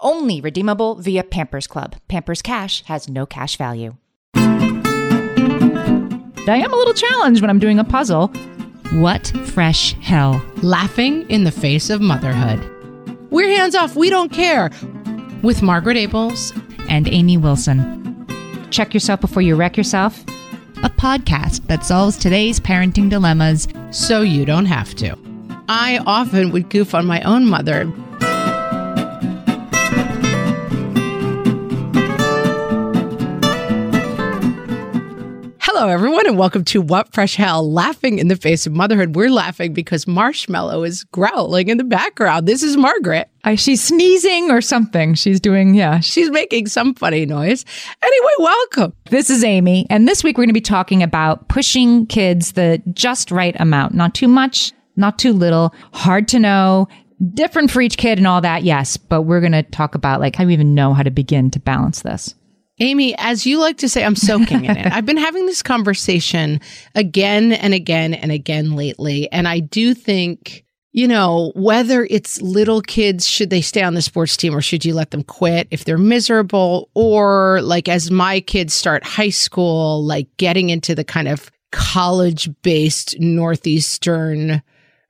Only redeemable via Pampers Club. Pampers Cash has no cash value. I am a little challenged when I'm doing a puzzle. What fresh hell? Laughing in the face of motherhood. We're hands off, we don't care. With Margaret Ables and Amy Wilson. Check yourself before you wreck yourself. A podcast that solves today's parenting dilemmas so you don't have to. I often would goof on my own mother Hello, everyone, and welcome to What Fresh Hell Laughing in the Face of Motherhood. We're laughing because Marshmallow is growling in the background. This is Margaret. Uh, she's sneezing or something. She's doing, yeah. She's making some funny noise. Anyway, welcome. This is Amy, and this week we're going to be talking about pushing kids the just right amount. Not too much, not too little, hard to know, different for each kid and all that, yes. But we're going to talk about like how we even know how to begin to balance this. Amy, as you like to say, I'm soaking in it. I've been having this conversation again and again and again lately. And I do think, you know, whether it's little kids, should they stay on the sports team or should you let them quit if they're miserable? Or like as my kids start high school, like getting into the kind of college based Northeastern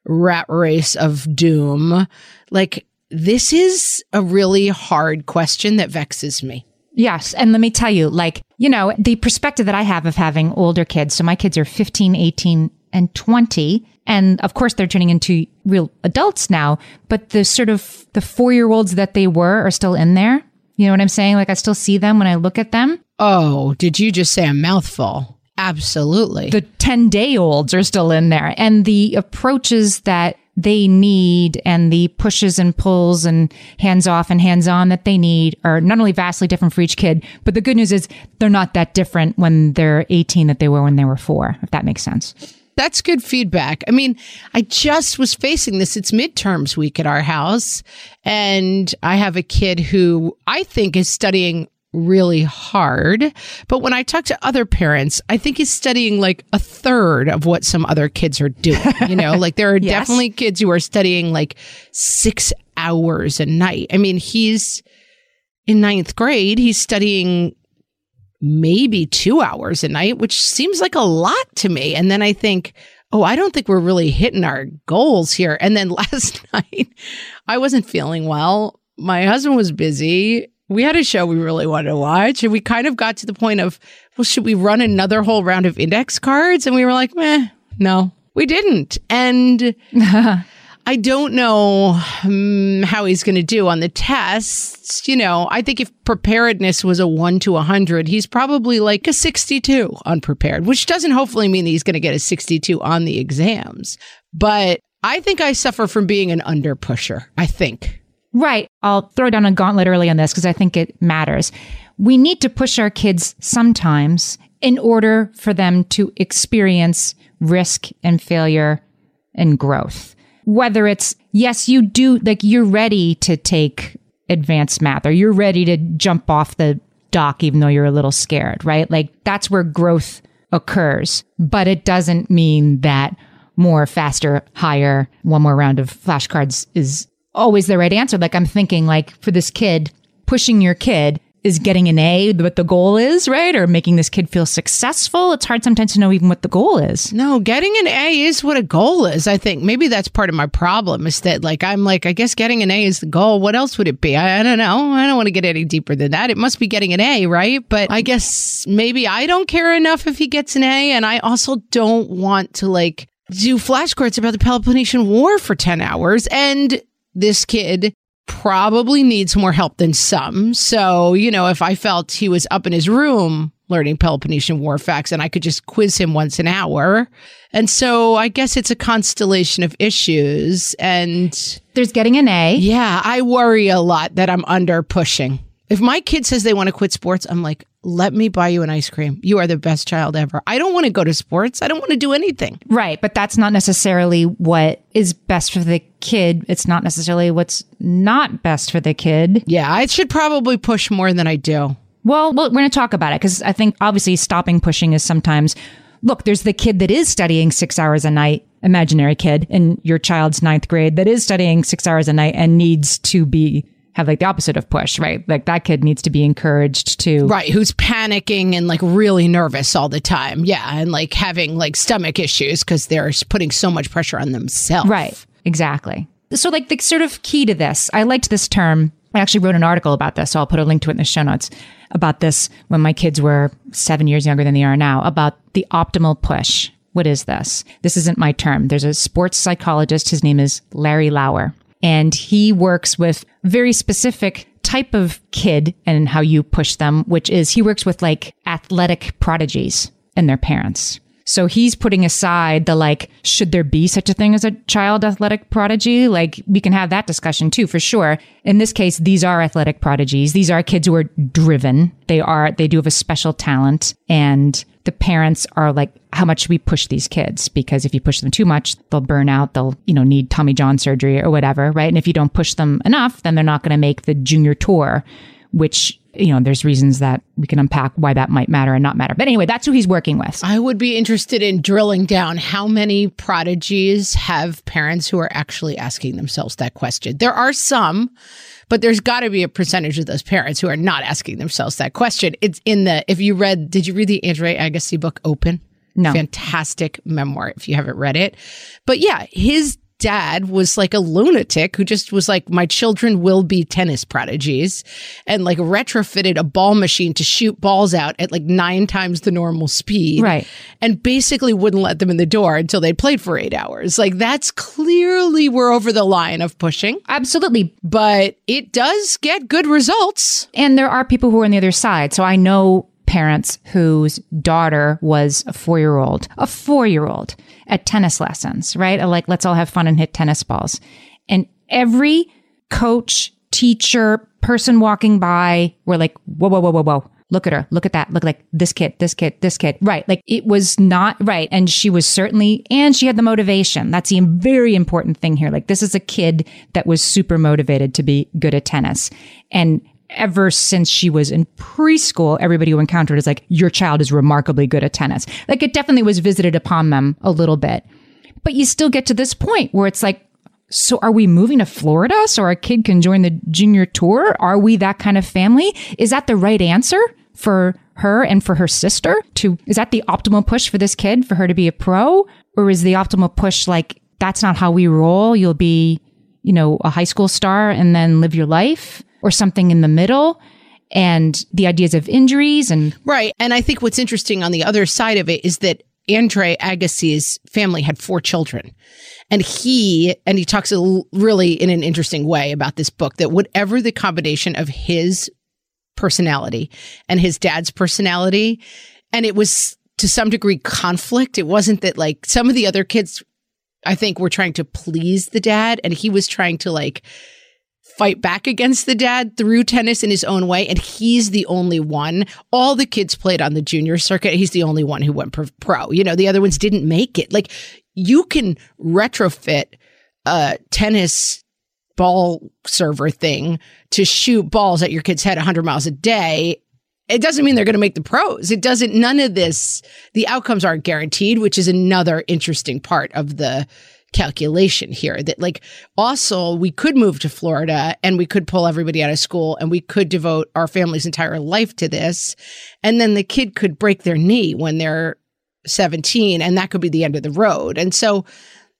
rat race of doom, like this is a really hard question that vexes me. Yes. And let me tell you, like, you know, the perspective that I have of having older kids. So my kids are 15, 18, and 20. And of course, they're turning into real adults now, but the sort of the four year olds that they were are still in there. You know what I'm saying? Like, I still see them when I look at them. Oh, did you just say a mouthful? Absolutely. The 10 day olds are still in there. And the approaches that they need and the pushes and pulls and hands off and hands on that they need are not only vastly different for each kid, but the good news is they're not that different when they're 18 that they were when they were four, if that makes sense. That's good feedback. I mean, I just was facing this. It's midterms week at our house, and I have a kid who I think is studying really hard. But when I talk to other parents, I think he's studying like a third of what some other kids are doing. You know, like there are yes. definitely kids who are studying like six hours a night. I mean, he's in ninth grade, he's studying maybe two hours a night, which seems like a lot to me. And then I think, oh, I don't think we're really hitting our goals here. And then last night, I wasn't feeling well. My husband was busy we had a show we really wanted to watch, and we kind of got to the point of, well, should we run another whole round of index cards? And we were like, meh, no, we didn't. And I don't know um, how he's going to do on the tests. You know, I think if preparedness was a one to a 100, he's probably like a 62 unprepared, which doesn't hopefully mean that he's going to get a 62 on the exams. But I think I suffer from being an under pusher. I think. Right. I'll throw down a gauntlet early on this because I think it matters. We need to push our kids sometimes in order for them to experience risk and failure and growth. Whether it's, yes, you do, like you're ready to take advanced math or you're ready to jump off the dock even though you're a little scared, right? Like that's where growth occurs. But it doesn't mean that more, faster, higher, one more round of flashcards is always the right answer. Like I'm thinking like for this kid, pushing your kid is getting an A what the goal is, right? Or making this kid feel successful. It's hard sometimes to know even what the goal is. No, getting an A is what a goal is. I think maybe that's part of my problem is that like I'm like I guess getting an A is the goal. What else would it be? I, I don't know. I don't want to get any deeper than that. It must be getting an A, right? But I guess maybe I don't care enough if he gets an A, and I also don't want to like do flashcards about the Peloponnesian War for 10 hours. And this kid probably needs more help than some. So, you know, if I felt he was up in his room learning Peloponnesian War facts and I could just quiz him once an hour. And so I guess it's a constellation of issues. And there's getting an A. Yeah, I worry a lot that I'm under pushing. If my kid says they want to quit sports, I'm like, let me buy you an ice cream. You are the best child ever. I don't want to go to sports. I don't want to do anything. Right. But that's not necessarily what is best for the kid. It's not necessarily what's not best for the kid. Yeah, I should probably push more than I do. Well, we're going to talk about it because I think obviously stopping pushing is sometimes look, there's the kid that is studying six hours a night, imaginary kid in your child's ninth grade that is studying six hours a night and needs to be have like the opposite of push, right? Like that kid needs to be encouraged to Right, who's panicking and like really nervous all the time. Yeah, and like having like stomach issues cuz they're putting so much pressure on themselves. Right. Exactly. So like the sort of key to this, I liked this term. I actually wrote an article about this, so I'll put a link to it in the show notes about this when my kids were 7 years younger than they are now about the optimal push. What is this? This isn't my term. There's a sports psychologist. His name is Larry Lauer and he works with very specific type of kid and how you push them, which is he works with like athletic prodigies and their parents. So he's putting aside the like, should there be such a thing as a child athletic prodigy? Like, we can have that discussion too, for sure. In this case, these are athletic prodigies. These are kids who are driven. They are, they do have a special talent and the parents are like, how much we push these kids? Because if you push them too much, they'll burn out. They'll, you know, need Tommy John surgery or whatever, right? And if you don't push them enough, then they're not going to make the junior tour, which you know, there's reasons that we can unpack why that might matter and not matter. But anyway, that's who he's working with. I would be interested in drilling down how many prodigies have parents who are actually asking themselves that question. There are some, but there's got to be a percentage of those parents who are not asking themselves that question. It's in the, if you read, did you read the Andre Agassi book, Open? No. Fantastic memoir if you haven't read it. But yeah, his dad was like a lunatic who just was like, my children will be tennis prodigies and like retrofitted a ball machine to shoot balls out at like nine times the normal speed. Right. And basically wouldn't let them in the door until they'd played for eight hours. Like that's clearly we're over the line of pushing. Absolutely. But it does get good results. And there are people who are on the other side. So I know parents whose daughter was a four year old, a four year old at tennis lessons, right? Like, let's all have fun and hit tennis balls. And every coach, teacher, person walking by were like, whoa, whoa, whoa, whoa, whoa. Look at her. Look at that. Look like this kid, this kid, this kid. Right. Like it was not right. And she was certainly, and she had the motivation. That's the very important thing here. Like this is a kid that was super motivated to be good at tennis. And ever since she was in preschool, everybody who encountered is like, your child is remarkably good at tennis. Like it definitely was visited upon them a little bit. But you still get to this point where it's like, so are we moving to Florida so our kid can join the junior tour? Are we that kind of family? Is that the right answer for her and for her sister to, is that the optimal push for this kid for her to be a pro? Or is the optimal push like, that's not how we roll. You'll be, you know, a high school star and then live your life or something in the middle and the ideas of injuries and right and i think what's interesting on the other side of it is that andre agassi's family had four children and he and he talks really in an interesting way about this book that whatever the combination of his personality and his dad's personality and it was to some degree conflict. It wasn't that like some of the other kids i think were trying to please the dad and he was trying to like fight back against the dad through tennis in his own way. And he's the only one. All the kids played on the junior circuit. He's the only one who went pro. You know, the other ones didn't make it. Like you can retrofit a tennis ball server thing to shoot balls at your kid's head 100 miles a day it doesn't mean they're going to make the pros. It doesn't, none of this, the outcomes aren't guaranteed, which is another interesting part of the calculation here that like also we could move to Florida and we could pull everybody out of school and we could devote our family's entire life to this and then the kid could break their knee when they're 17 and that could be the end of the road. And so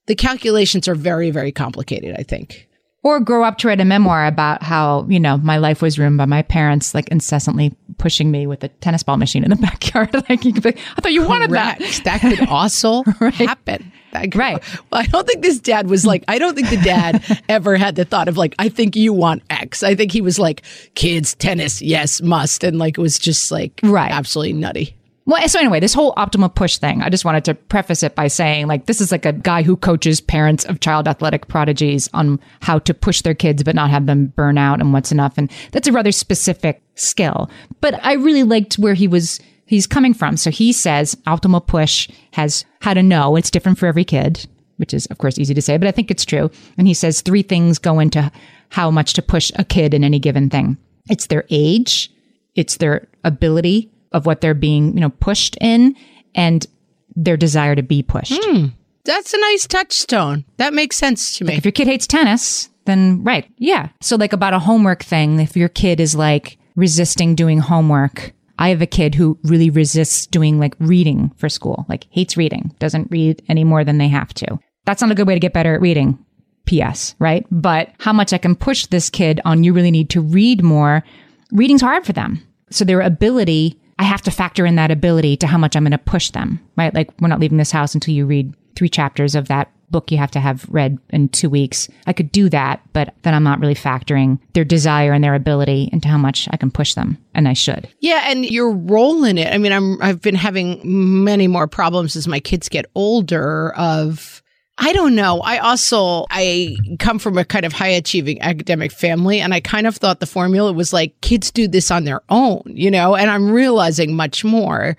the calculations are very very complicated, I think or grow up to write a memoir about how you know my life was ruined by my parents like incessantly pushing me with a tennis ball machine in the backyard like you could be, i thought you wanted Correct. that that could also right. happen that could, right. Well i don't think this dad was like i don't think the dad ever had the thought of like i think you want x. I think he was like kids tennis yes must. And like it was just like right. absolutely nutty. Well, so anyway, this whole optimal push thing, I just wanted to preface it by saying, like, this is like a guy who coaches parents of child athletic prodigies on how to push their kids but not have them burn out and what's enough. And that's a rather specific skill. But I really liked where he was he's coming from. So he says optimal push has how to know. It's different for every kid, which is of course easy to say, but I think it's true. And he says three things go into how much to push a kid in any given thing. It's their age, it's their ability of what they're being, you know, pushed in and their desire to be pushed. Mm, that's a nice touchstone. That makes sense to me. Like if your kid hates tennis, then right. Yeah. So like about a homework thing, if your kid is like resisting doing homework, I have a kid who really resists doing like reading for school, like hates reading, doesn't read any more than they have to. That's not a good way to get better at reading. PS, right? But how much I can push this kid on you really need to read more. Reading's hard for them. So their ability I have to factor in that ability to how much I'm going to push them, right? Like we're not leaving this house until you read three chapters of that book you have to have read in two weeks. I could do that, but then I'm not really factoring their desire and their ability into how much I can push them, and I should. Yeah, and your role in it. I mean, I'm I've been having many more problems as my kids get older of I don't know. I also I come from a kind of high achieving academic family and I kind of thought the formula was like kids do this on their own, you know, and I'm realizing much more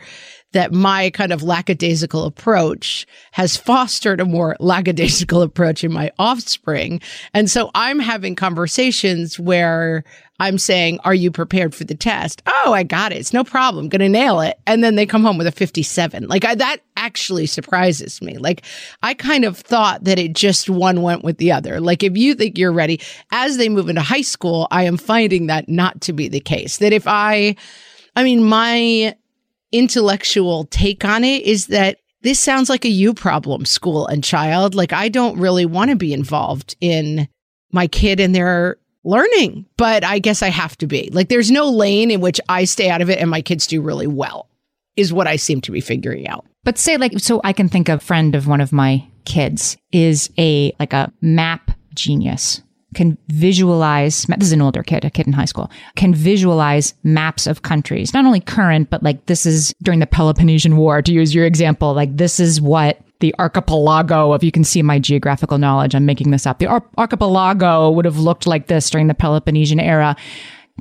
that my kind of lackadaisical approach has fostered a more lackadaisical approach in my offspring. And so I'm having conversations where I'm saying, Are you prepared for the test? Oh, I got it. It's no problem. Gonna nail it. And then they come home with a 57. Like I, that actually surprises me. Like I kind of thought that it just one went with the other. Like if you think you're ready, as they move into high school, I am finding that not to be the case. That if I, I mean, my intellectual take on it is that this sounds like a you problem, school and child. Like I don't really want to be involved in my kid and their learning, but I guess I have to be. Like there's no lane in which I stay out of it and my kids do really well, is what I seem to be figuring out. But say like so I can think a friend of one of my kids is a like a map genius can visualize this is an older kid a kid in high school can visualize maps of countries. Not only current but like this is during the peloponnesian war to use your example like this is what the archipelago if you can see my geographical knowledge i'm making this up. The ar- archipelago would have looked like this during the peloponnesian era.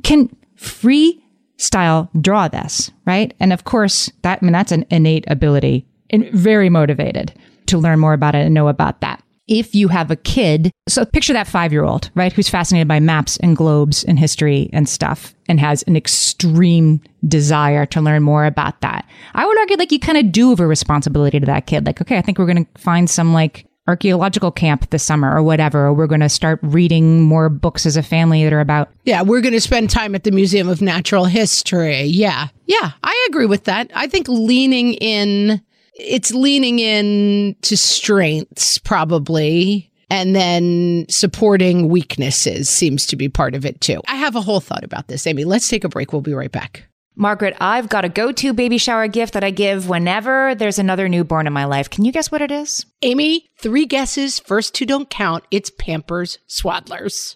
Can freestyle draw this right? And of course that i mean that's an innate ability and very motivated to learn more about it and know about that if you have a kid, so picture that five year old, right, who's fascinated by maps and globes and history and stuff and has an extreme desire to learn more about that. I would argue like you kind of do have a responsibility to that kid. Like, okay, I think we're going to find some like archaeological camp this summer or whatever, or we're going to start reading more books as a family that are about. Yeah, we're going to spend time at the Museum of Natural History. Yeah. Yeah, I agree with that. I think leaning in it's leaning in to strengths probably and then supporting weaknesses seems to be part of it too. I have a whole thought about this, Amy. Let's take a break. We'll be right back. Margaret, I've got a go to baby shower gift that I give whenever there's another newborn in my life. Can you guess what it is? Amy, three guesses. First two don't count. It's Pampers Swaddlers.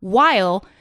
while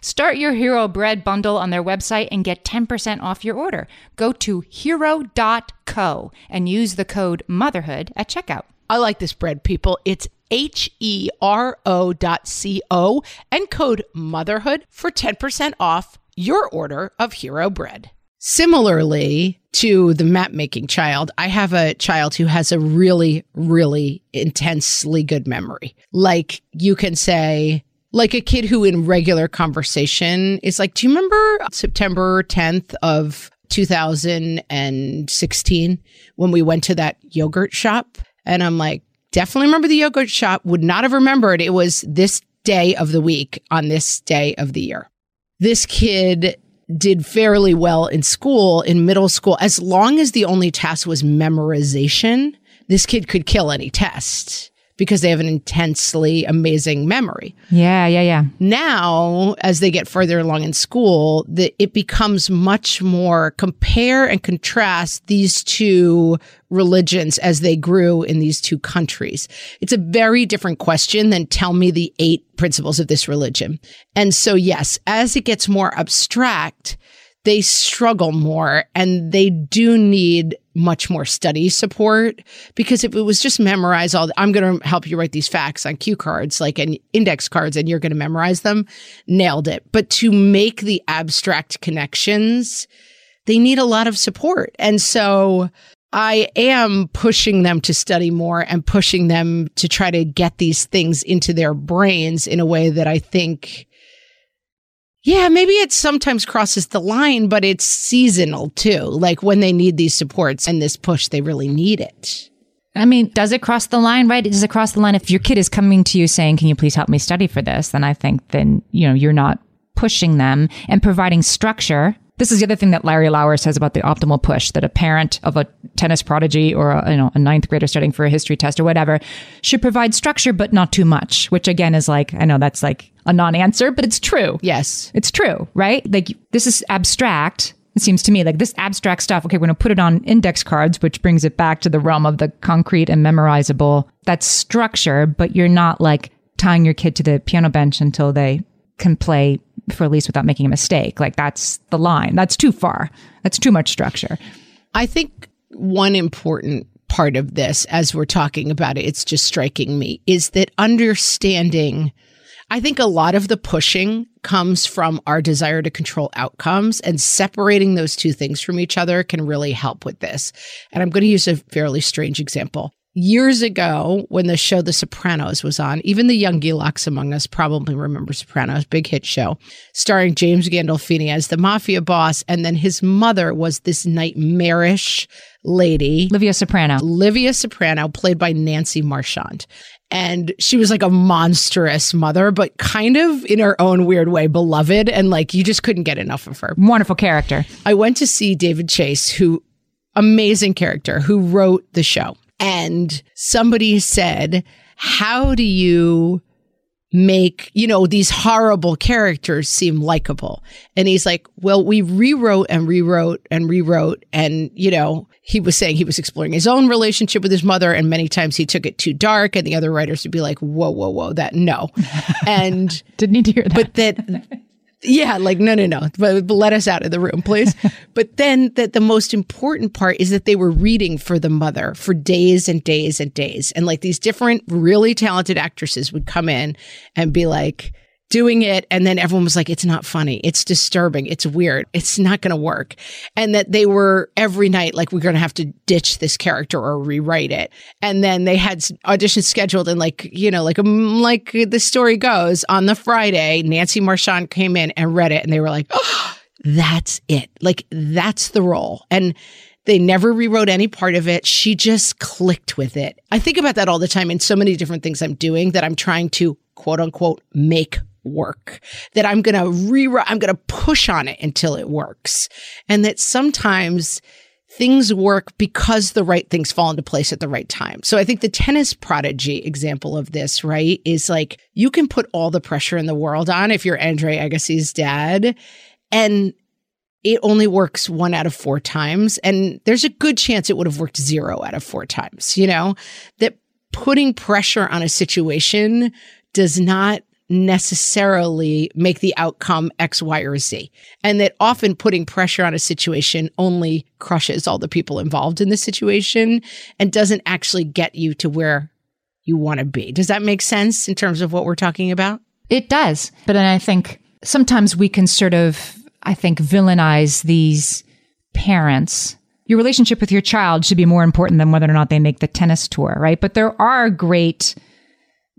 Start your Hero Bread bundle on their website and get 10% off your order. Go to hero.co and use the code motherhood at checkout. I like this bread, people. It's H E R O dot C O and code motherhood for 10% off your order of Hero Bread. Similarly to the map making child, I have a child who has a really, really intensely good memory. Like you can say, like a kid who in regular conversation is like, do you remember September 10th of 2016 when we went to that yogurt shop? And I'm like, definitely remember the yogurt shop, would not have remembered it was this day of the week on this day of the year. This kid did fairly well in school, in middle school, as long as the only test was memorization. This kid could kill any test because they have an intensely amazing memory. Yeah, yeah, yeah. Now, as they get further along in school, the, it becomes much more compare and contrast these two religions as they grew in these two countries. It's a very different question than tell me the eight principles of this religion. And so, yes, as it gets more abstract, they struggle more and they do need much more study support because if it was just memorize all, I'm going to help you write these facts on cue cards, like an index cards, and you're going to memorize them, nailed it. But to make the abstract connections, they need a lot of support. And so I am pushing them to study more and pushing them to try to get these things into their brains in a way that I think yeah, maybe it sometimes crosses the line, but it's seasonal too. Like when they need these supports and this push, they really need it. I mean, does it cross the line, right? It does it cross the line if your kid is coming to you saying, Can you please help me study for this? Then I think then, you know, you're not pushing them and providing structure this is the other thing that Larry Lauer says about the optimal push that a parent of a tennis prodigy or a, you know, a ninth grader studying for a history test or whatever should provide structure, but not too much, which again is like, I know that's like a non answer, but it's true. Yes. It's true, right? Like this is abstract. It seems to me like this abstract stuff. Okay, we're going to put it on index cards, which brings it back to the realm of the concrete and memorizable. That's structure, but you're not like tying your kid to the piano bench until they can play for at least without making a mistake. Like that's the line. That's too far. That's too much structure. I think one important part of this, as we're talking about it, it's just striking me, is that understanding. I think a lot of the pushing comes from our desire to control outcomes and separating those two things from each other can really help with this. And I'm going to use a fairly strange example years ago when the show The Sopranos was on, even the young Gilaks among us probably remember Sopranos, big hit show, starring James Gandolfini as the mafia boss. And then his mother was this nightmarish lady. Livia Soprano. Livia Soprano, played by Nancy Marchand. And she was like a monstrous mother, but kind of in her own weird way beloved. And like you just couldn't get enough of her. Wonderful character. I went to see David Chase, who amazing character, who wrote the show and somebody said, How do you make, you know, these horrible characters seem likable. And he's like, well, we rewrote and rewrote and rewrote. And, you know, he was saying he was exploring his own relationship with his mother. And many times he took it too dark. And the other writers would be like, whoa, whoa, whoa, that no. And didn't need to hear that. But that, yeah, like, no, no, no, but, but let us out of the room, please. but then that the most important part is that they were reading for the mother for days and days and days. And like these different really talented actresses would come in and be like, doing it and then everyone was like it's not funny. It's disturbing. It's weird. It's not going to work. And that they were every night like we're going to have to ditch this character or rewrite it. And then they had auditions scheduled and like you know like um, like the story goes on the friday nancy marchand came in and read it and they were like oh, that's it. Like that's the role. And they never rewrote any part of it. She just clicked with it. I think about that all the time in so many different things I'm doing that I'm trying to quote unquote make work, that I'm going to rewrite, I'm going to push on it until it works. And that sometimes things work because the right things fall into place at the right time. So I think the tennis prodigy example of this, right, is like you can put all the pressure in the world on if you're Andre Agassi's dad and it only works one out of four times. And there's a good chance it would have worked zero out of four times, you know, that putting pressure on a situation does not necessarily make the outcome X, Y, or Z. And that often putting pressure on a situation only crushes all the people involved in the situation and doesn't actually get you to where you want to be. Does that make sense in terms of what we're talking about? It does. But then I think sometimes we can sort of, I think, villainize these parents your relationship with your child should be more important than whether or not they make the tennis tour, right? But there are great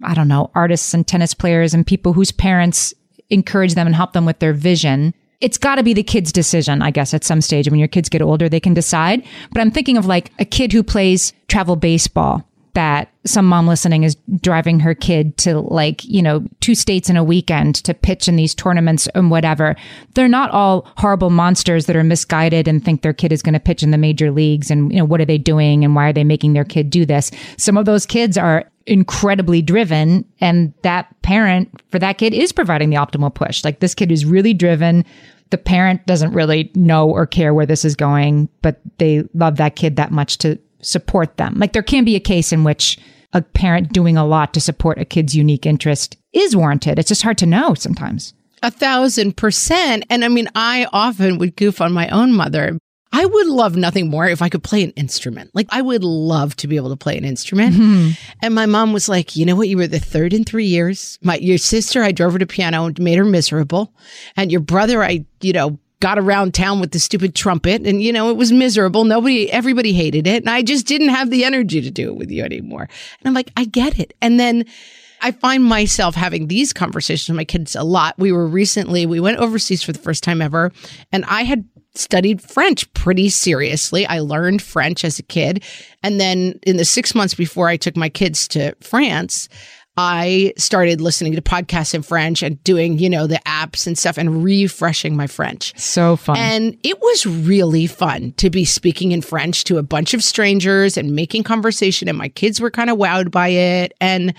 I don't know, artists and tennis players and people whose parents encourage them and help them with their vision. It's got to be the kid's decision, I guess, at some stage. When your kids get older, they can decide. But I'm thinking of like a kid who plays travel baseball that some mom listening is driving her kid to like, you know, two states in a weekend to pitch in these tournaments and whatever. They're not all horrible monsters that are misguided and think their kid is going to pitch in the major leagues and, you know, what are they doing and why are they making their kid do this? Some of those kids are incredibly driven and that parent for that kid is providing the optimal push. Like this kid is really driven. The parent doesn't really know or care where this is going, but they love that kid that much to support them. Like there can be a case in which a parent doing a lot to support a kid's unique interest is warranted. It's just hard to know sometimes. A thousand percent. And I mean, I often would goof on my own mother I would love nothing more if I could play an instrument. Like I would love to be able to play an instrument. Mm-hmm. And my mom was like, "You know what? You were the third in 3 years. My your sister, I drove her to piano and made her miserable. And your brother, I, you know, got around town with the stupid trumpet and you know, it was miserable. Nobody everybody hated it, and I just didn't have the energy to do it with you anymore." And I'm like, "I get it." And then I find myself having these conversations with my kids a lot. We were recently, we went overseas for the first time ever, and I had studied French pretty seriously. I learned French as a kid. And then in the six months before I took my kids to France, I started listening to podcasts in French and doing, you know, the apps and stuff and refreshing my French. So fun. And it was really fun to be speaking in French to a bunch of strangers and making conversation. And my kids were kind of wowed by it. And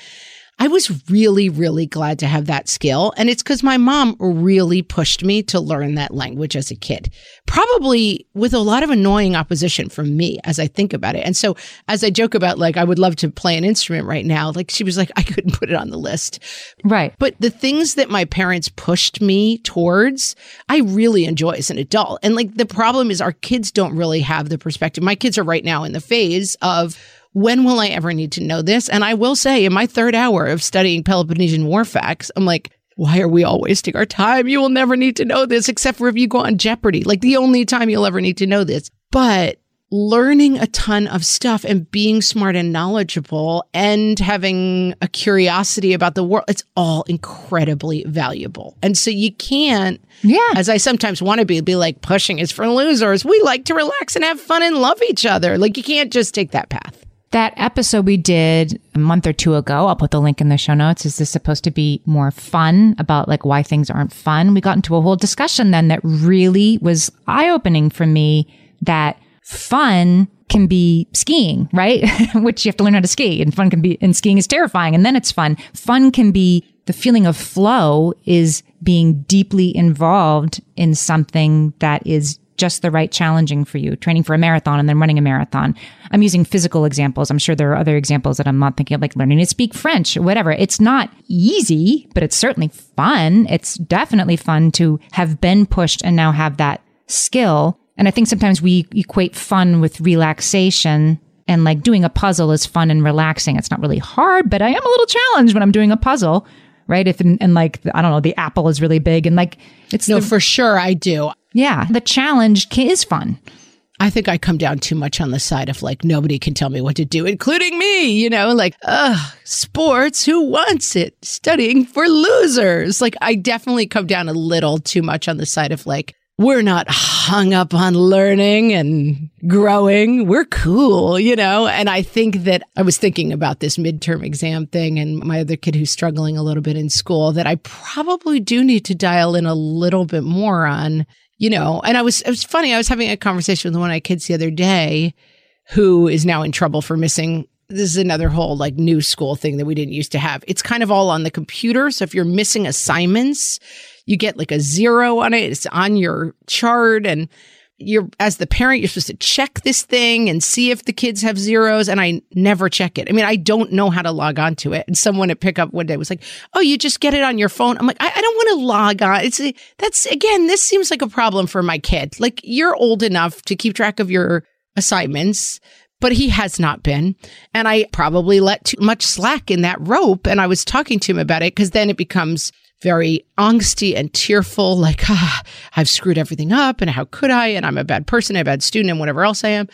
I was really, really glad to have that skill. And it's because my mom really pushed me to learn that language as a kid, probably with a lot of annoying opposition from me as I think about it. And so as I joke about, like, I would love to play an instrument right now, like, she was like, I couldn't put it on the list. Right. But the things that my parents pushed me towards, I really enjoy as an adult. And like, the problem is our kids don't really have the perspective. My kids are right now in the phase of, when will I ever need to know this? And I will say, in my third hour of studying Peloponnesian war facts, I'm like, why are we all wasting our time? You will never need to know this except for if you go on Jeopardy. Like the only time you'll ever need to know this. But learning a ton of stuff and being smart and knowledgeable and having a curiosity about the world, it's all incredibly valuable. And so you can't, yeah, as I sometimes want to be, be like pushing is for losers. We like to relax and have fun and love each other. Like you can't just take that path. That episode we did a month or two ago, I'll put the link in the show notes. Is this supposed to be more fun about like why things aren't fun? We got into a whole discussion then that really was eye opening for me that fun can be skiing, right? Which you have to learn how to ski and fun can be, and skiing is terrifying and then it's fun. Fun can be the feeling of flow is being deeply involved in something that is just the right challenging for you, training for a marathon and then running a marathon. I'm using physical examples. I'm sure there are other examples that I'm not thinking of, like learning to speak French whatever. It's not easy, but it's certainly fun. It's definitely fun to have been pushed and now have that skill. And I think sometimes we equate fun with relaxation and like doing a puzzle is fun and relaxing. It's not really hard, but I am a little challenged when I'm doing a puzzle, right? If and, and like I don't know, the apple is really big and like it's no the, for sure I do. Yeah, the challenge is fun. I think I come down too much on the side of like nobody can tell me what to do, including me. You know, like, ugh, sports. Who wants it? Studying for losers. Like, I definitely come down a little too much on the side of like we're not hung up on learning and growing. We're cool, you know? And I think that I was thinking about this midterm exam thing and my other kid who's struggling a little bit in school that I probably do need to dial in a little bit more on, you know? And I was, it was funny. I was having a conversation with one of my kids the other day who is now in trouble for missing this is another whole like new school thing that we didn't used to have. It's kind of all on the computer. So if you're missing assignments, you get like a zero on it. It's on your chart and you're as the parent you're supposed to check this thing and see if the kids have zeros and i never check it i mean i don't know how to log on to it and someone at pickup one day was like oh you just get it on your phone i'm like i, I don't want to log on it's a, that's again this seems like a problem for my kid like you're old enough to keep track of your assignments but he has not been. And I probably let too much slack in that rope. And I was talking to him about it because then it becomes very angsty and tearful, like, ah, I've screwed everything up and how could I? And I'm a bad person, a bad student, and whatever else I am.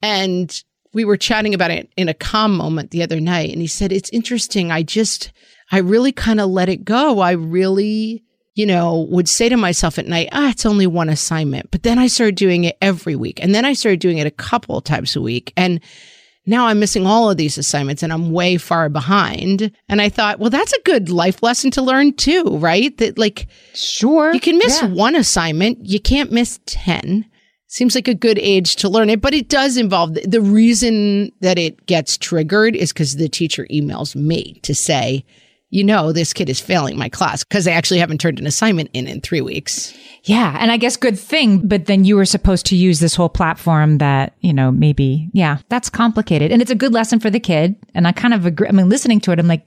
And we were chatting about it in a calm moment the other night. And he said, It's interesting. I just, I really kind of let it go. I really, you know, would say to myself at night, ah, it's only one assignment. But then I started doing it every week. And then I started doing it a couple times a week. And now I'm missing all of these assignments and I'm way far behind. And I thought, well, that's a good life lesson to learn too, right? That like, sure, you can miss yeah. one assignment, you can't miss 10. Seems like a good age to learn it, but it does involve the reason that it gets triggered is because the teacher emails me to say, you know, this kid is failing my class because they actually haven't turned an assignment in in three weeks. Yeah. And I guess good thing, but then you were supposed to use this whole platform that, you know, maybe, yeah, that's complicated. And it's a good lesson for the kid. And I kind of agree. I mean, listening to it, I'm like,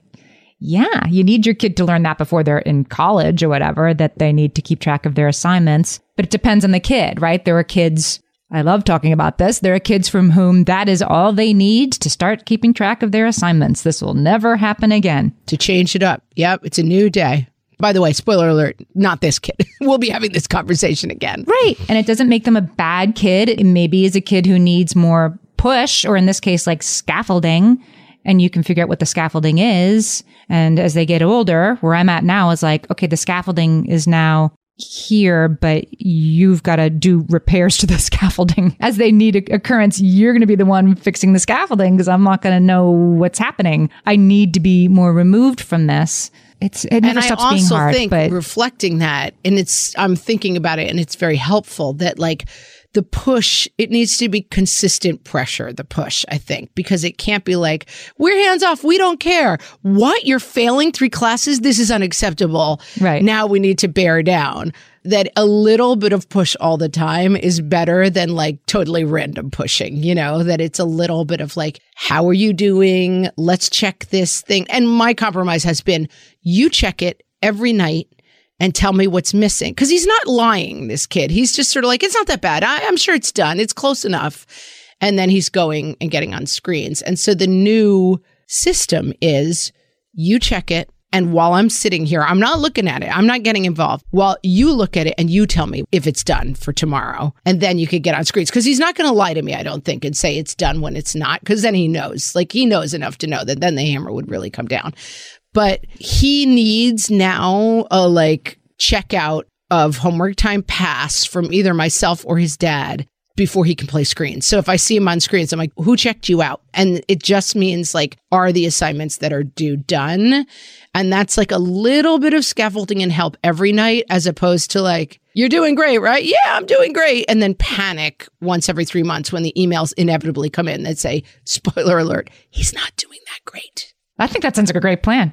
yeah, you need your kid to learn that before they're in college or whatever, that they need to keep track of their assignments. But it depends on the kid, right? There are kids I love talking about this. There are kids from whom that is all they need to start keeping track of their assignments. This will never happen again. To change it up. Yep, it's a new day. By the way, spoiler alert, not this kid. we'll be having this conversation again. Right. And it doesn't make them a bad kid. It maybe is a kid who needs more push, or in this case, like scaffolding. And you can figure out what the scaffolding is. And as they get older, where I'm at now is like, okay, the scaffolding is now here, but you've got to do repairs to the scaffolding as they need a- occurrence. You're going to be the one fixing the scaffolding because I'm not going to know what's happening. I need to be more removed from this. It's it never and stops I also being hard. think but reflecting that, and it's I'm thinking about it, and it's very helpful that like the push, it needs to be consistent pressure, the push, I think, because it can't be like, we're hands off. We don't care. What? You're failing three classes? This is unacceptable. Right. Now we need to bear down. That a little bit of push all the time is better than like totally random pushing, you know, that it's a little bit of like, how are you doing? Let's check this thing. And my compromise has been you check it every night and tell me what's missing. Cause he's not lying, this kid. He's just sort of like, it's not that bad. I, am sure it's done. It's close enough. And then he's going and getting on screens. And so the new system is you check it. And while I'm sitting here, I'm not looking at it. I'm not getting involved. While you look at it and you tell me if it's done for tomorrow. And then you could get on screens. Cause he's not going to lie to me, I don't think, and say it's done when it's not. Cause then he knows, like he knows enough to know that then the hammer would really come down but he needs now a like checkout of homework time pass from either myself or his dad before he can play screens. So if I see him on screens, I'm like, who checked you out? And it just means like, are the assignments that are due done? And that's like a little bit of scaffolding and help every night as opposed to like, you're doing great, right? Yeah, I'm doing great. And then panic once every three months when the emails inevitably come in that say, spoiler alert, he's not doing that great. I think that sounds like a great plan.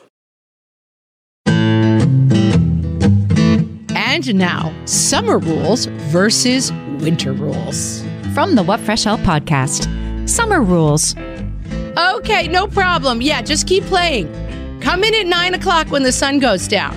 And now, summer rules versus winter rules. From the What Fresh Hell podcast, Summer Rules. Okay, no problem. Yeah, just keep playing. Come in at nine o'clock when the sun goes down.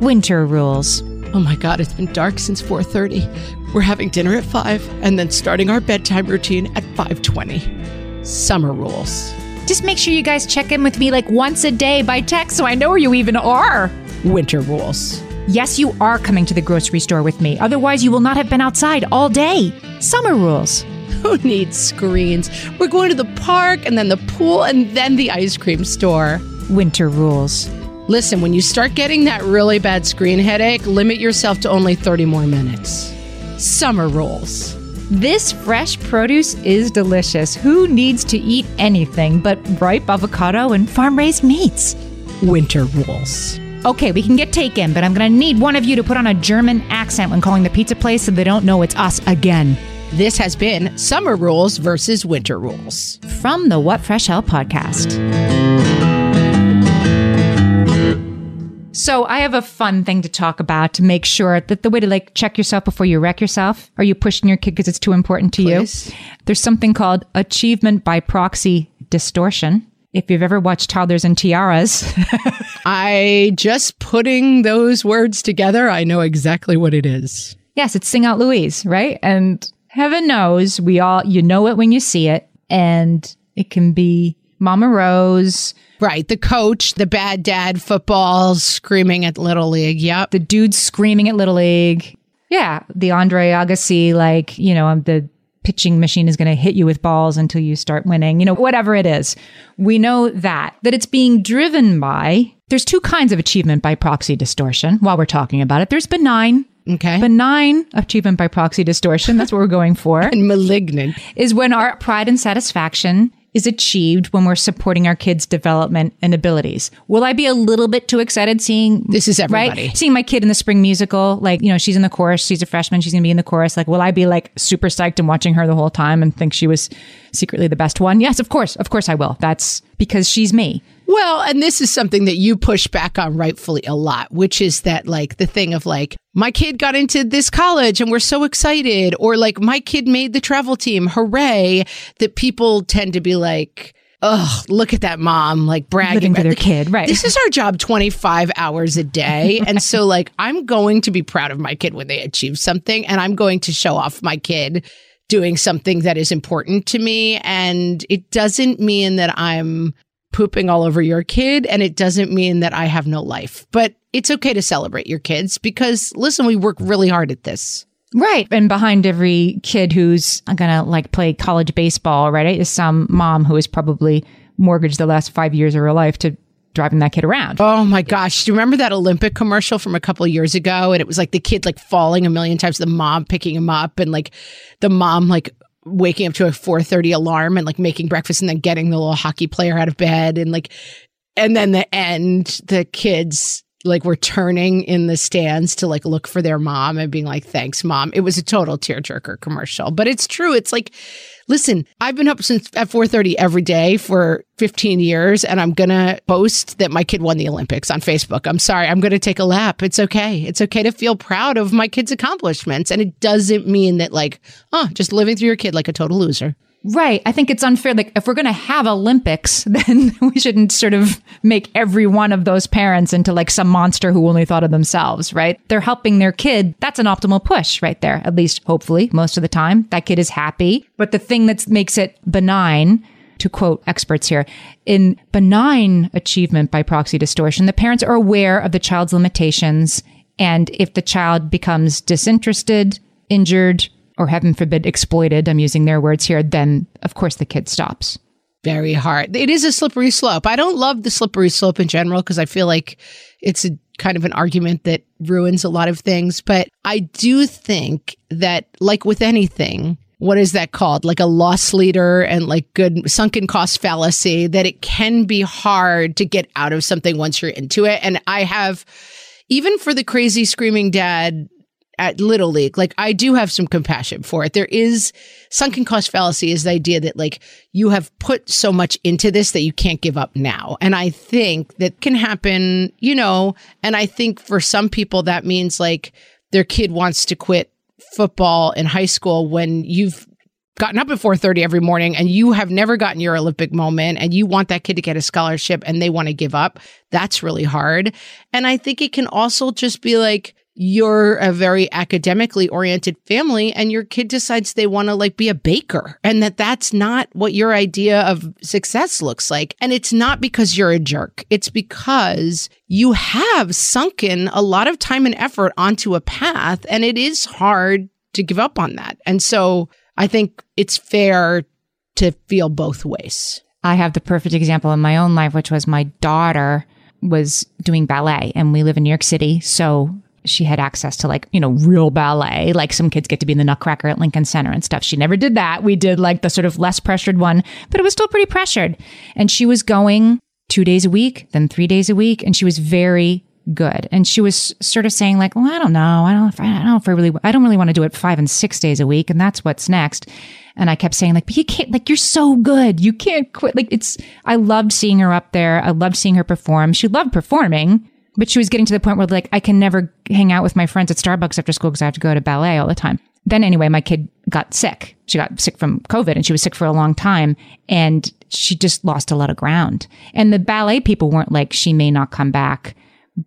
Winter Rules. Oh my God, it's been dark since 4:30. We're having dinner at five, and then starting our bedtime routine at 5:20. Summer rules. Just make sure you guys check in with me like once a day by text so I know where you even are. Winter rules. Yes, you are coming to the grocery store with me. Otherwise, you will not have been outside all day. Summer rules. Who needs screens? We're going to the park and then the pool and then the ice cream store. Winter rules. Listen, when you start getting that really bad screen headache, limit yourself to only 30 more minutes. Summer rules. This fresh produce is delicious. Who needs to eat anything but ripe avocado and farm raised meats? Winter rules. Okay, we can get taken, but I'm gonna need one of you to put on a German accent when calling the pizza place so they don't know it's us again. This has been Summer Rules versus Winter Rules. From the What Fresh Hell podcast. So I have a fun thing to talk about to make sure that the way to like check yourself before you wreck yourself. Are you pushing your kid because it's too important to Please. you? There's something called achievement by proxy distortion. If you've ever watched Toddlers and Tiaras, I just putting those words together, I know exactly what it is. yes, it's Sing Out Louise, right? And heaven knows we all, you know it when you see it. And it can be Mama Rose, Right. The coach, the bad dad football screaming at Little League. Yep. the dude screaming at Little League. Yeah, the Andre Agassi, like, you know, um, the pitching machine is going to hit you with balls until you start winning, you know, whatever it is. We know that, that it's being driven by, there's two kinds of achievement by proxy distortion while we're talking about it. There's benign. Okay. Benign achievement by proxy distortion, that's what we're going for, and malignant. is when our pride and satisfaction is achieved when we're supporting our kids' development and abilities. Will I be a little bit too excited seeing This is everybody. right? Seeing my kid in the spring musical, like, you know, she's in the chorus, she's a freshman, she's gonna be in the chorus. Like, will I be like super psyched and watching her the whole time and think she was secretly the best one? Yes, of course. Of course I will. That's because she's me. Well, and this is something that you push back on rightfully a lot, which is that like the thing of like, my kid got into this college and we're so excited, or like my kid made the travel team, hooray, that people tend to be like, oh, look at that mom, like bragging to about their the- kid, right. This is our job 25 hours a day. and so, like, I'm going to be proud of my kid when they achieve something, and I'm going to show off my kid doing something that is important to me. And it doesn't mean that I'm pooping all over your kid, and it doesn't mean that I have no life. But it's okay to celebrate your kids because, listen, we work really hard at this. Right. And behind every kid who's going to like play college baseball, right, is some mom who has probably mortgaged the last five years of her life to driving that kid around. Oh my gosh. Do you remember that Olympic commercial from a couple of years ago? And it was like the kid like falling a million times, the mom picking him up and like the mom like waking up to a 4:30 alarm and like making breakfast and then getting the little hockey player out of bed and like and then the end the kids like were turning in the stands to like look for their mom and being like thanks mom. It was a total tearjerker commercial. But it's true. It's like listen i've been up since at 4.30 every day for 15 years and i'm gonna post that my kid won the olympics on facebook. I'm sorry. I'm gonna take a lap. It's okay. It's okay to feel proud of my kid's accomplishments. And it doesn't mean that like oh just living through your kid like a total loser Right. I think it's unfair. Like, if we're going to have Olympics, then we shouldn't sort of make every one of those parents into like some monster who only thought of themselves, right? They're helping their kid. That's an optimal push right there, at least hopefully, most of the time. That kid is happy. But the thing that makes it benign, to quote experts here, in benign achievement by proxy distortion, the parents are aware of the child's limitations. And if the child becomes disinterested, injured, or heaven forbid exploited, I'm using their words here, then of course the kid stops. very hard. It is a slippery slope. I don't love the slippery slope in general because I feel like it's a kind of an argument that ruins a lot of things. But I do think that, like with anything, what is that called? Like a loss leader and like good sunken cost fallacy, that it can be hard to get out of something once you're into it. And I have, even for the crazy screaming dad at Little League, like I do have some compassion for it. There is sunken cost fallacy is the idea that like you have put so much into this that you can't give up now. And I think that can happen, you know, and I think for some people that means like their kid wants to quit football in high school when you've gotten up at 4:30 every morning and you have never gotten your olympic moment and you want that kid to get a scholarship and they want to give up that's really hard and i think it can also just be like you're a very academically oriented family and your kid decides they want to like be a baker and that that's not what your idea of success looks like. And it's not because you're a jerk. It's because you have sunken a lot of time and effort onto a path and it is hard to give up on that. And so i think it's fair to feel both ways. I have the perfect example in my own life, which was my daughter was doing ballet and we live in New York City. So she had access to like, you know, real ballet. Like some kids get to be in the Nutcracker at Lincoln Center and stuff. She never did that. We did like the sort of less pressured one, but it was still pretty pressured. And she was going two days a week, then three days a week. And she was very good. And she was sort of saying like, well, I don't know. I don't I don't know if I really, I don't really want to do it five and six days a week. And that's what's next. And I kept saying like, but you can't, like, you're so good. You can't quit. Like it's, I loved seeing her up there. I loved seeing her perform. She loved performing, but she was getting to the point where like, I can never hang out with my friends at Starbucks after school because I have to go to ballet all the time. Then anyway, my kid got sick. She got sick from COVID and she was sick for a long time and she just lost a lot of ground. And the ballet people weren't like, she may not come back.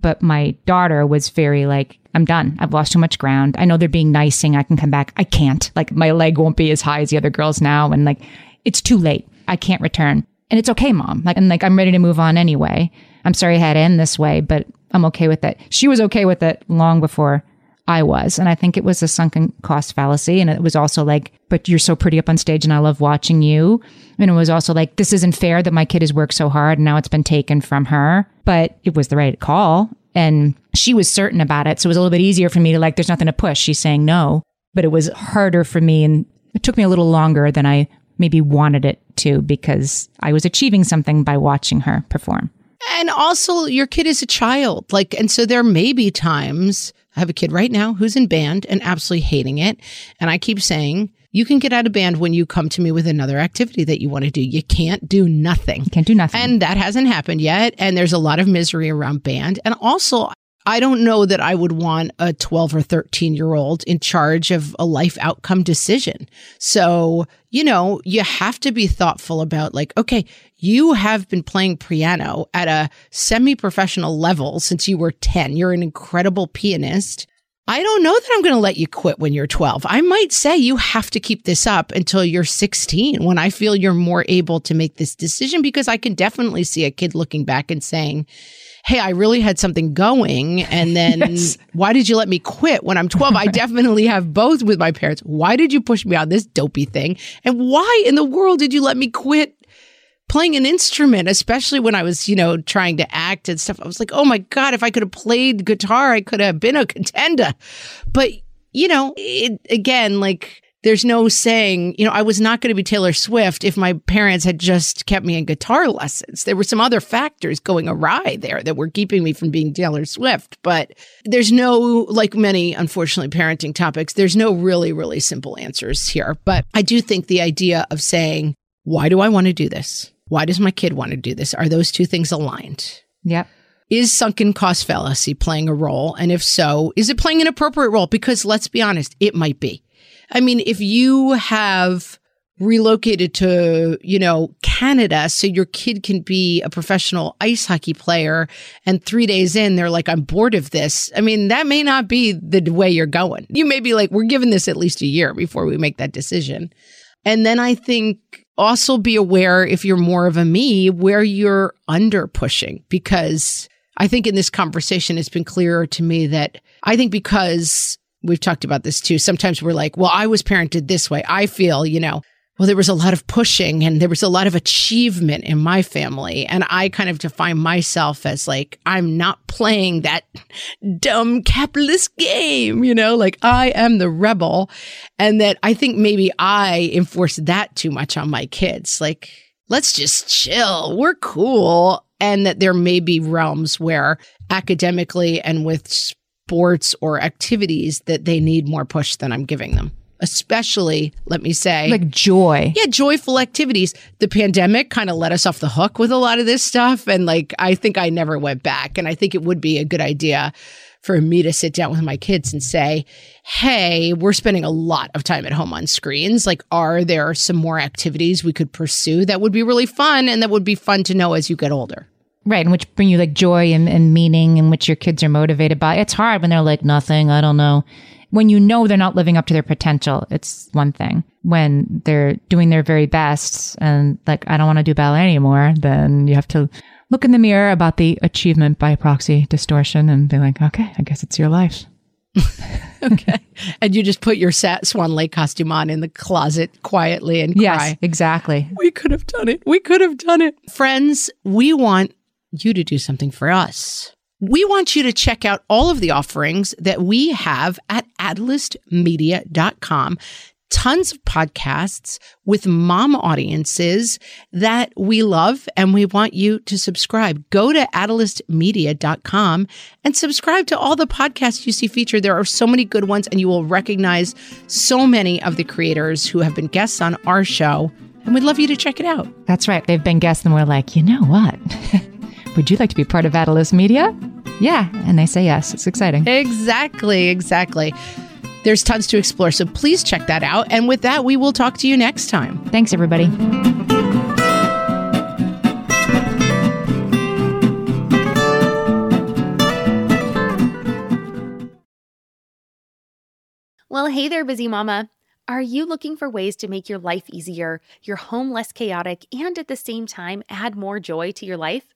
But my daughter was very like, I'm done. I've lost too much ground. I know they're being nice saying I can come back. I can't. Like my leg won't be as high as the other girls now. And like, it's too late. I can't return. And it's okay, mom. Like, and like, I'm ready to move on anyway. I'm sorry I had to end this way, but I'm okay with it. She was okay with it long before I was. And I think it was a sunken cost fallacy. And it was also like, but you're so pretty up on stage and I love watching you. And it was also like, this isn't fair that my kid has worked so hard and now it's been taken from her. But it was the right call. And she was certain about it. So it was a little bit easier for me to like, there's nothing to push. She's saying no. But it was harder for me. And it took me a little longer than I maybe wanted it to because I was achieving something by watching her perform. And also, your kid is a child. Like, and so there may be times, I have a kid right now who's in band and absolutely hating it. And I keep saying, you can get out of band when you come to me with another activity that you want to do. You can't do nothing. Can't do nothing. And that hasn't happened yet. And there's a lot of misery around band. And also, I don't know that I would want a 12 or 13 year old in charge of a life outcome decision. So, you know, you have to be thoughtful about like, okay, you have been playing piano at a semi professional level since you were 10. You're an incredible pianist. I don't know that I'm going to let you quit when you're 12. I might say you have to keep this up until you're 16 when I feel you're more able to make this decision because I can definitely see a kid looking back and saying, hey, I really had something going. And then yes. why did you let me quit when I'm 12? I definitely have both with my parents. Why did you push me on this dopey thing? And why in the world did you let me quit playing an instrument, especially when I was, you know, trying to act and stuff? I was like, oh my God, if I could have played guitar, I could have been a contender. But, you know, it, again, like, there's no saying, you know, I was not going to be Taylor Swift if my parents had just kept me in guitar lessons. There were some other factors going awry there that were keeping me from being Taylor Swift. But there's no, like many, unfortunately, parenting topics, there's no really, really simple answers here. But I do think the idea of saying, why do I want to do this? Why does my kid want to do this? Are those two things aligned? Yep. Is sunken cost fallacy playing a role? And if so, is it playing an appropriate role? Because let's be honest, it might be. I mean, if you have relocated to, you know, Canada so your kid can be a professional ice hockey player and 3 days in they're like I'm bored of this. I mean, that may not be the way you're going. You may be like we're giving this at least a year before we make that decision. And then I think also be aware if you're more of a me where you're under pushing because I think in this conversation it's been clearer to me that I think because we've talked about this too. Sometimes we're like, well, I was parented this way. I feel, you know, well, there was a lot of pushing and there was a lot of achievement in my family. And I kind of define myself as like, I'm not playing that dumb capitalist game, you know, like I am the rebel. And that I think maybe I enforce that too much on my kids. Like, let's just chill. We're cool. And that there may be realms where academically and with sports or activities that they need more push than I'm giving them. Especially, let me say, like joy. Yeah, joyful activities. The pandemic kind of let us off the hook with a lot of this stuff. And like, I think I never went back. And I think it would be a good idea for me to sit down with my kids and say, Hey, we're spending a lot of time at home on screens. Like, are there some more activities we could pursue that would be really fun and that would be fun to know as you get older? Right, and which bring you like joy and, and meaning and which your kids are motivated by. It's hard when they're like, nothing, I don't know. When you know they're not living up to their potential, it's one thing. When they're doing their very best and like, I don't want to do ballet anymore, then you have to look in the mirror about the achievement by proxy distortion and be like, okay, I guess it's your life. okay. And you just put your Sat Swan Lake costume on in the closet quietly and cry. yes, exactly. We could have done it. We could have done it. Friends, we want you to do something for us. We want you to check out all of the offerings that we have at adlistmedia.com. Tons of podcasts with mom audiences that we love and we want you to subscribe. Go to adlistmedia.com and subscribe to all the podcasts you see featured. There are so many good ones and you will recognize so many of the creators who have been guests on our show and we'd love you to check it out. That's right. They've been guests and we're like, you know what? Would you like to be part of Adalist Media? Yeah. And they say yes. It's exciting. Exactly. Exactly. There's tons to explore. So please check that out. And with that, we will talk to you next time. Thanks, everybody. Well, hey there, busy mama. Are you looking for ways to make your life easier, your home less chaotic, and at the same time add more joy to your life?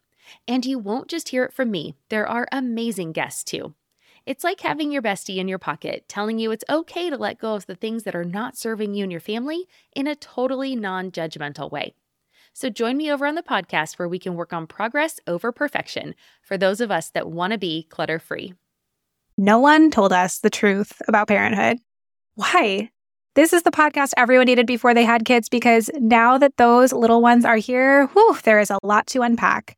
And you won't just hear it from me, there are amazing guests too. It's like having your bestie in your pocket telling you it's okay to let go of the things that are not serving you and your family in a totally non judgmental way. So join me over on the podcast where we can work on progress over perfection for those of us that want to be clutter free. No one told us the truth about parenthood. Why? This is the podcast everyone needed before they had kids because now that those little ones are here, whew, there is a lot to unpack.